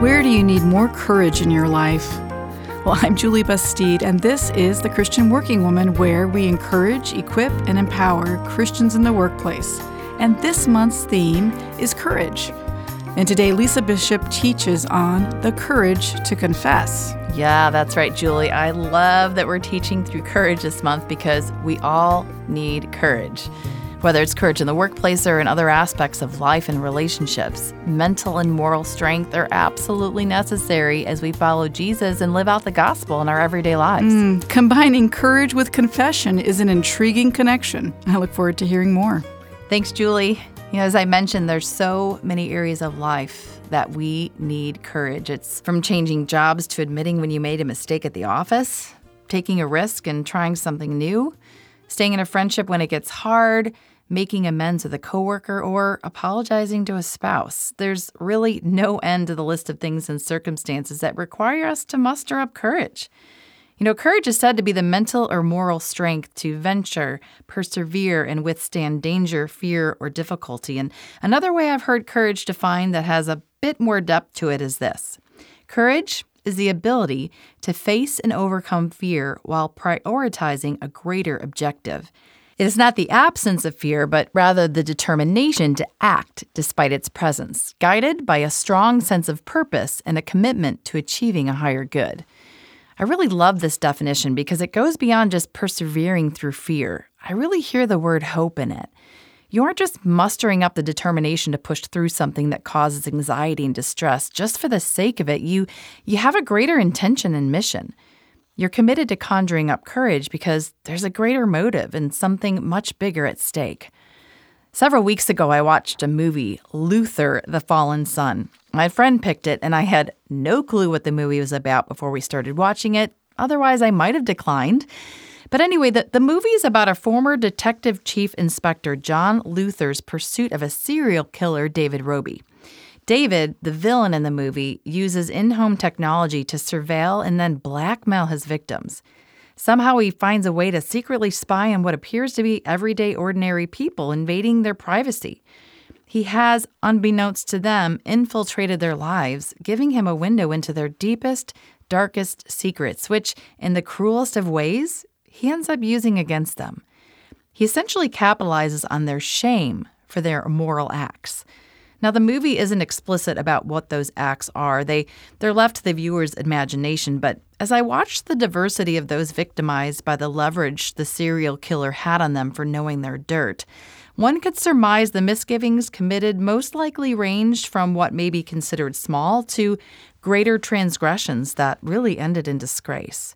Where do you need more courage in your life? Well, I'm Julie Bastide, and this is The Christian Working Woman, where we encourage, equip, and empower Christians in the workplace. And this month's theme is courage. And today, Lisa Bishop teaches on the courage to confess. Yeah, that's right, Julie. I love that we're teaching through courage this month because we all need courage. Whether it's courage in the workplace or in other aspects of life and relationships, mental and moral strength are absolutely necessary as we follow Jesus and live out the gospel in our everyday lives. Mm, combining courage with confession is an intriguing connection. I look forward to hearing more. Thanks, Julie. You know, as I mentioned, there's so many areas of life that we need courage. It's from changing jobs to admitting when you made a mistake at the office, taking a risk and trying something new, staying in a friendship when it gets hard, making amends with a coworker, or apologizing to a spouse. There's really no end to the list of things and circumstances that require us to muster up courage. You know, courage is said to be the mental or moral strength to venture, persevere, and withstand danger, fear, or difficulty. And another way I've heard courage defined that has a bit more depth to it is this Courage is the ability to face and overcome fear while prioritizing a greater objective. It is not the absence of fear, but rather the determination to act despite its presence, guided by a strong sense of purpose and a commitment to achieving a higher good. I really love this definition because it goes beyond just persevering through fear. I really hear the word hope in it. You aren't just mustering up the determination to push through something that causes anxiety and distress just for the sake of it. You you have a greater intention and mission. You're committed to conjuring up courage because there's a greater motive and something much bigger at stake. Several weeks ago, I watched a movie, Luther, the Fallen Sun. My friend picked it, and I had no clue what the movie was about before we started watching it. Otherwise, I might have declined. But anyway, the, the movie is about a former Detective Chief Inspector John Luther's pursuit of a serial killer, David Robey. David, the villain in the movie, uses in home technology to surveil and then blackmail his victims. Somehow he finds a way to secretly spy on what appears to be everyday, ordinary people, invading their privacy. He has, unbeknownst to them, infiltrated their lives, giving him a window into their deepest, darkest secrets, which, in the cruelest of ways, he ends up using against them. He essentially capitalizes on their shame for their immoral acts. Now, the movie isn't explicit about what those acts are. They they're left to the viewer's imagination, but as I watched the diversity of those victimized by the leverage the serial killer had on them for knowing their dirt, one could surmise the misgivings committed most likely ranged from what may be considered small to greater transgressions that really ended in disgrace.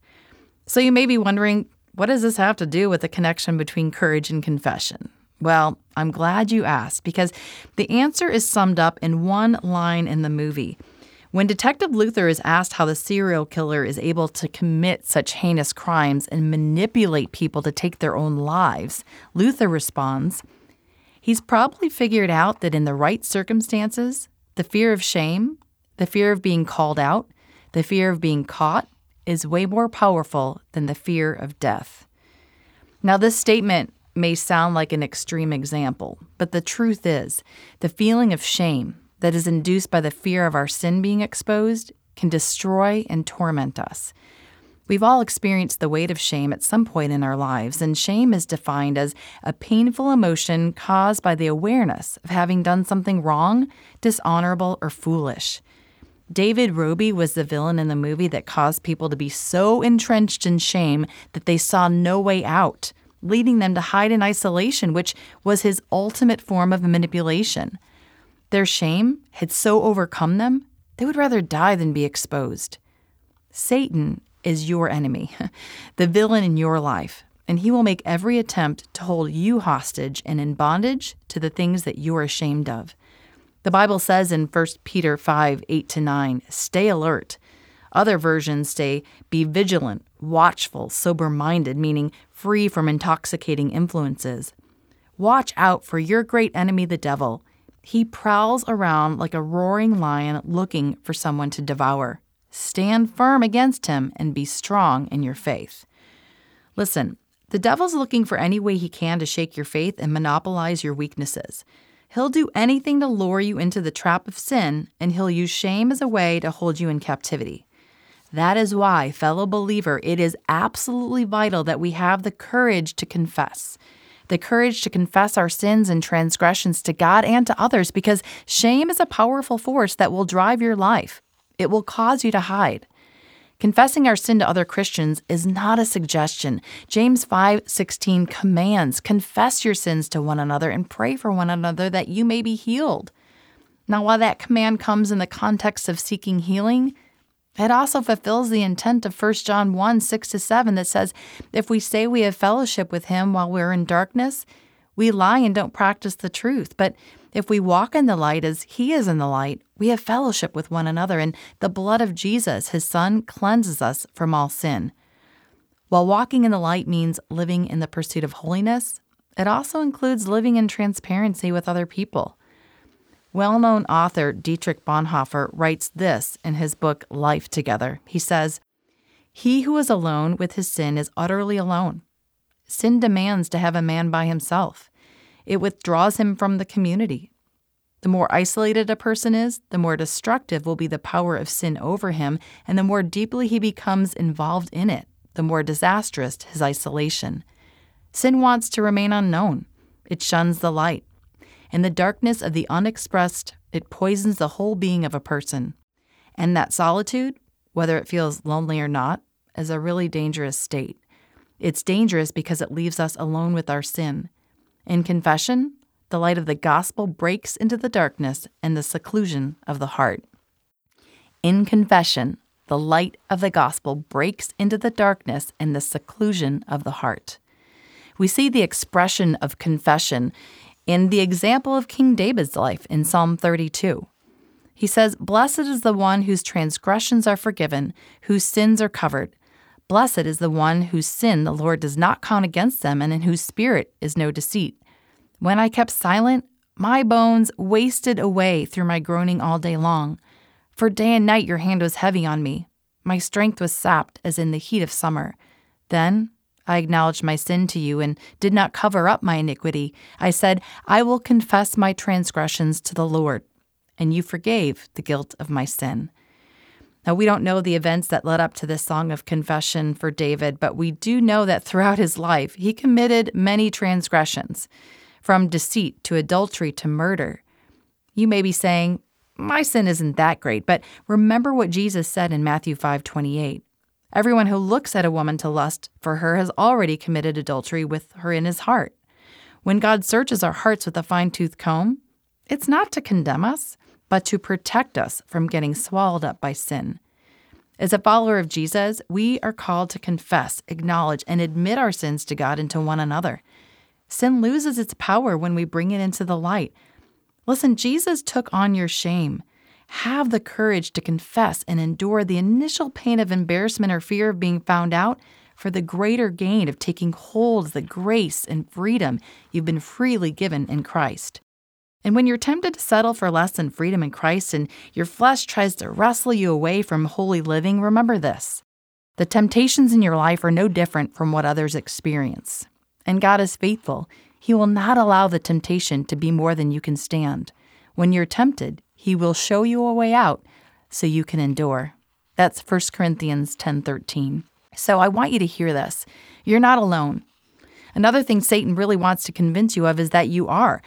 So you may be wondering, what does this have to do with the connection between courage and confession? Well, I'm glad you asked because the answer is summed up in one line in the movie. When Detective Luther is asked how the serial killer is able to commit such heinous crimes and manipulate people to take their own lives, Luther responds, He's probably figured out that in the right circumstances, the fear of shame, the fear of being called out, the fear of being caught is way more powerful than the fear of death. Now, this statement may sound like an extreme example, but the truth is, the feeling of shame that is induced by the fear of our sin being exposed can destroy and torment us. We've all experienced the weight of shame at some point in our lives, and shame is defined as a painful emotion caused by the awareness of having done something wrong, dishonorable, or foolish. David Robey was the villain in the movie that caused people to be so entrenched in shame that they saw no way out leading them to hide in isolation, which was his ultimate form of manipulation. Their shame had so overcome them, they would rather die than be exposed. Satan is your enemy, the villain in your life, and he will make every attempt to hold you hostage and in bondage to the things that you are ashamed of. The Bible says in 1 Peter 5 8 to 9, stay alert. Other versions say, be vigilant, watchful, sober minded, meaning free from intoxicating influences. Watch out for your great enemy, the devil. He prowls around like a roaring lion looking for someone to devour. Stand firm against him and be strong in your faith. Listen, the devil's looking for any way he can to shake your faith and monopolize your weaknesses. He'll do anything to lure you into the trap of sin, and he'll use shame as a way to hold you in captivity. That is why, fellow believer, it is absolutely vital that we have the courage to confess. The courage to confess our sins and transgressions to God and to others because shame is a powerful force that will drive your life. It will cause you to hide. Confessing our sin to other Christians is not a suggestion. James 5:16 commands, "Confess your sins to one another and pray for one another that you may be healed." Now, while that command comes in the context of seeking healing, it also fulfills the intent of 1 John 1 6 to 7 that says, If we say we have fellowship with him while we're in darkness, we lie and don't practice the truth. But if we walk in the light as he is in the light, we have fellowship with one another, and the blood of Jesus, his son, cleanses us from all sin. While walking in the light means living in the pursuit of holiness, it also includes living in transparency with other people. Well known author Dietrich Bonhoeffer writes this in his book Life Together. He says, He who is alone with his sin is utterly alone. Sin demands to have a man by himself. It withdraws him from the community. The more isolated a person is, the more destructive will be the power of sin over him, and the more deeply he becomes involved in it, the more disastrous his isolation. Sin wants to remain unknown. It shuns the light. In the darkness of the unexpressed, it poisons the whole being of a person. And that solitude, whether it feels lonely or not, is a really dangerous state. It's dangerous because it leaves us alone with our sin. In confession, the light of the gospel breaks into the darkness and the seclusion of the heart. In confession, the light of the gospel breaks into the darkness and the seclusion of the heart. We see the expression of confession in the example of King David's life in Psalm 32. He says, Blessed is the one whose transgressions are forgiven, whose sins are covered. Blessed is the one whose sin the Lord does not count against them, and in whose spirit is no deceit. When I kept silent, my bones wasted away through my groaning all day long. For day and night your hand was heavy on me. My strength was sapped as in the heat of summer. Then I acknowledged my sin to you and did not cover up my iniquity. I said, I will confess my transgressions to the Lord, and you forgave the guilt of my sin. Now, we don't know the events that led up to this song of confession for David, but we do know that throughout his life, he committed many transgressions, from deceit to adultery to murder. You may be saying, my sin isn't that great, but remember what Jesus said in Matthew 5:28. Everyone who looks at a woman to lust for her has already committed adultery with her in his heart. When God searches our hearts with a fine-tooth comb, it's not to condemn us, but to protect us from getting swallowed up by sin. As a follower of Jesus, we are called to confess, acknowledge, and admit our sins to God and to one another. Sin loses its power when we bring it into the light. Listen, Jesus took on your shame. Have the courage to confess and endure the initial pain of embarrassment or fear of being found out for the greater gain of taking hold of the grace and freedom you've been freely given in Christ. And when you're tempted to settle for less than freedom in Christ and your flesh tries to wrestle you away from holy living, remember this. The temptations in your life are no different from what others experience. And God is faithful. He will not allow the temptation to be more than you can stand. When you're tempted, He will show you a way out so you can endure. That's 1 Corinthians 10:13. So I want you to hear this. You're not alone. Another thing Satan really wants to convince you of is that you are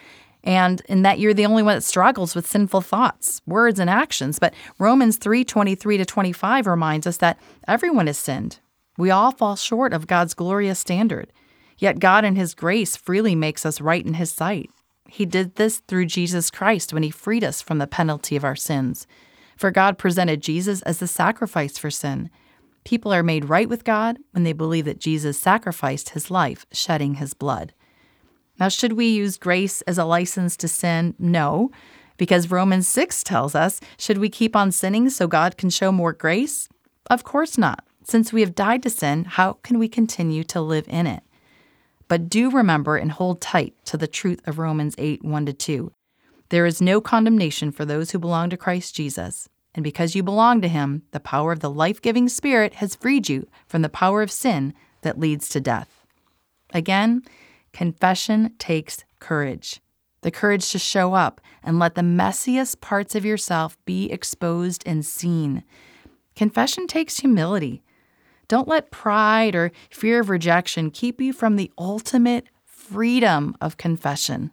and in that you're the only one that struggles with sinful thoughts, words, and actions. But Romans 3:23 to 25 reminds us that everyone has sinned. We all fall short of God's glorious standard. Yet God, in His grace, freely makes us right in His sight. He did this through Jesus Christ when He freed us from the penalty of our sins. For God presented Jesus as the sacrifice for sin. People are made right with God when they believe that Jesus sacrificed His life, shedding His blood. Now, should we use grace as a license to sin? No, because Romans 6 tells us, should we keep on sinning so God can show more grace? Of course not. Since we have died to sin, how can we continue to live in it? But do remember and hold tight to the truth of Romans 8 1 2. There is no condemnation for those who belong to Christ Jesus. And because you belong to Him, the power of the life giving Spirit has freed you from the power of sin that leads to death. Again, Confession takes courage. the courage to show up and let the messiest parts of yourself be exposed and seen. Confession takes humility. Don't let pride or fear of rejection keep you from the ultimate freedom of confession.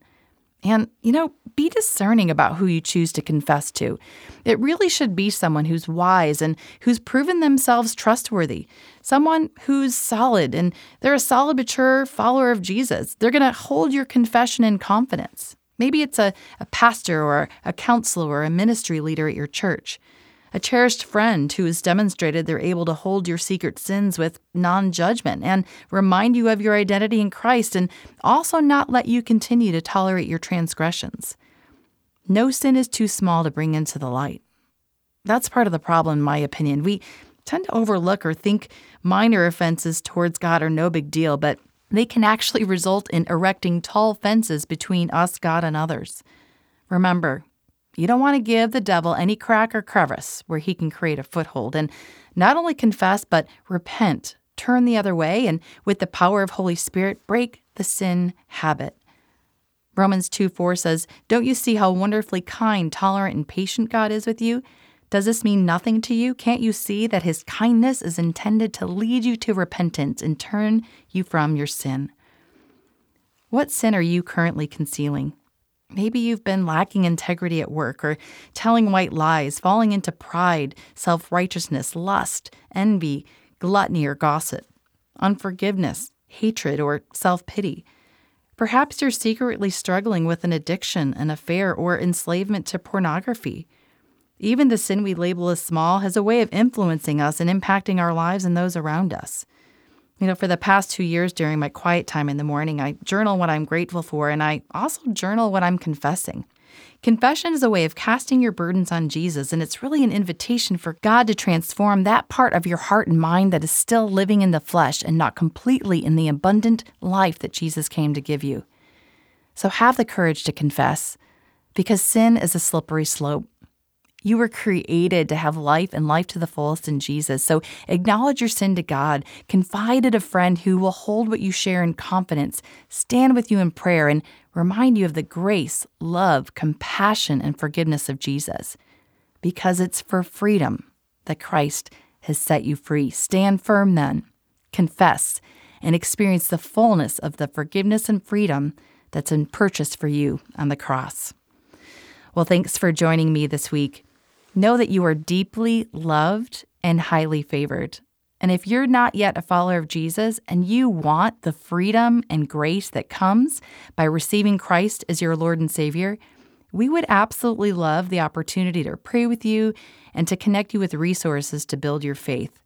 And, you know, be discerning about who you choose to confess to. It really should be someone who's wise and who's proven themselves trustworthy, someone who's solid and they're a solid, mature follower of Jesus. They're going to hold your confession in confidence. Maybe it's a, a pastor or a counselor or a ministry leader at your church a cherished friend who has demonstrated they're able to hold your secret sins with non judgment and remind you of your identity in Christ and also not let you continue to tolerate your transgressions. No sin is too small to bring into the light. That's part of the problem, in my opinion. We tend to overlook or think minor offenses towards God are no big deal, but they can actually result in erecting tall fences between us, God, and others. Remember, you don't want to give the devil any crack or crevice where he can create a foothold. And not only confess, but repent, turn the other way, and with the power of Holy Spirit, break the sin habit. Romans 2 4 says, Don't you see how wonderfully kind, tolerant, and patient God is with you? Does this mean nothing to you? Can't you see that His kindness is intended to lead you to repentance and turn you from your sin? What sin are you currently concealing? Maybe you've been lacking integrity at work or telling white lies, falling into pride, self righteousness, lust, envy, gluttony, or gossip, unforgiveness, hatred, or self pity. Perhaps you're secretly struggling with an addiction, an affair, or enslavement to pornography. Even the sin we label as small has a way of influencing us and impacting our lives and those around us. You know, for the past two years during my quiet time in the morning, I journal what I'm grateful for and I also journal what I'm confessing. Confession is a way of casting your burdens on Jesus, and it's really an invitation for God to transform that part of your heart and mind that is still living in the flesh and not completely in the abundant life that Jesus came to give you. So have the courage to confess, because sin is a slippery slope. You were created to have life and life to the fullest in Jesus. So acknowledge your sin to God. Confide in a friend who will hold what you share in confidence, stand with you in prayer, and remind you of the grace, love, compassion, and forgiveness of Jesus. Because it's for freedom that Christ has set you free. Stand firm then, confess, and experience the fullness of the forgiveness and freedom that's been purchased for you on the cross. Well, thanks for joining me this week. Know that you are deeply loved and highly favored. And if you're not yet a follower of Jesus and you want the freedom and grace that comes by receiving Christ as your Lord and Savior, we would absolutely love the opportunity to pray with you and to connect you with resources to build your faith.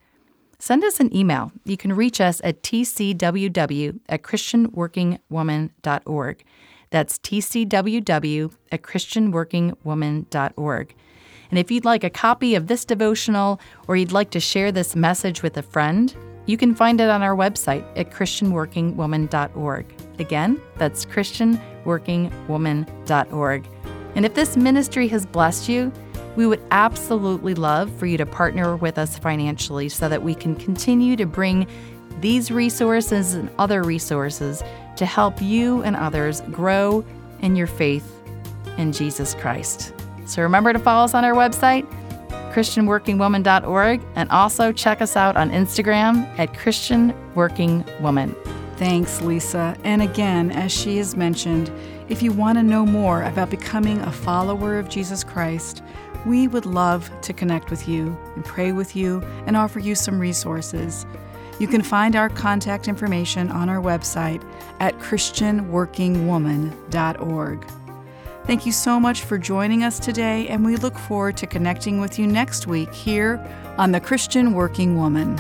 Send us an email. You can reach us at tcww at christianworkingwoman.org. That's tcww at christianworkingwoman.org. And if you'd like a copy of this devotional or you'd like to share this message with a friend, you can find it on our website at christianworkingwoman.org. Again, that's christianworkingwoman.org. And if this ministry has blessed you, we would absolutely love for you to partner with us financially so that we can continue to bring these resources and other resources to help you and others grow in your faith in Jesus Christ. So remember to follow us on our website, ChristianWorkingWoman.org, and also check us out on Instagram at Christian Working Woman. Thanks, Lisa. And again, as she has mentioned, if you want to know more about becoming a follower of Jesus Christ, we would love to connect with you and pray with you and offer you some resources. You can find our contact information on our website at ChristianWorkingWoman.org. Thank you so much for joining us today, and we look forward to connecting with you next week here on The Christian Working Woman.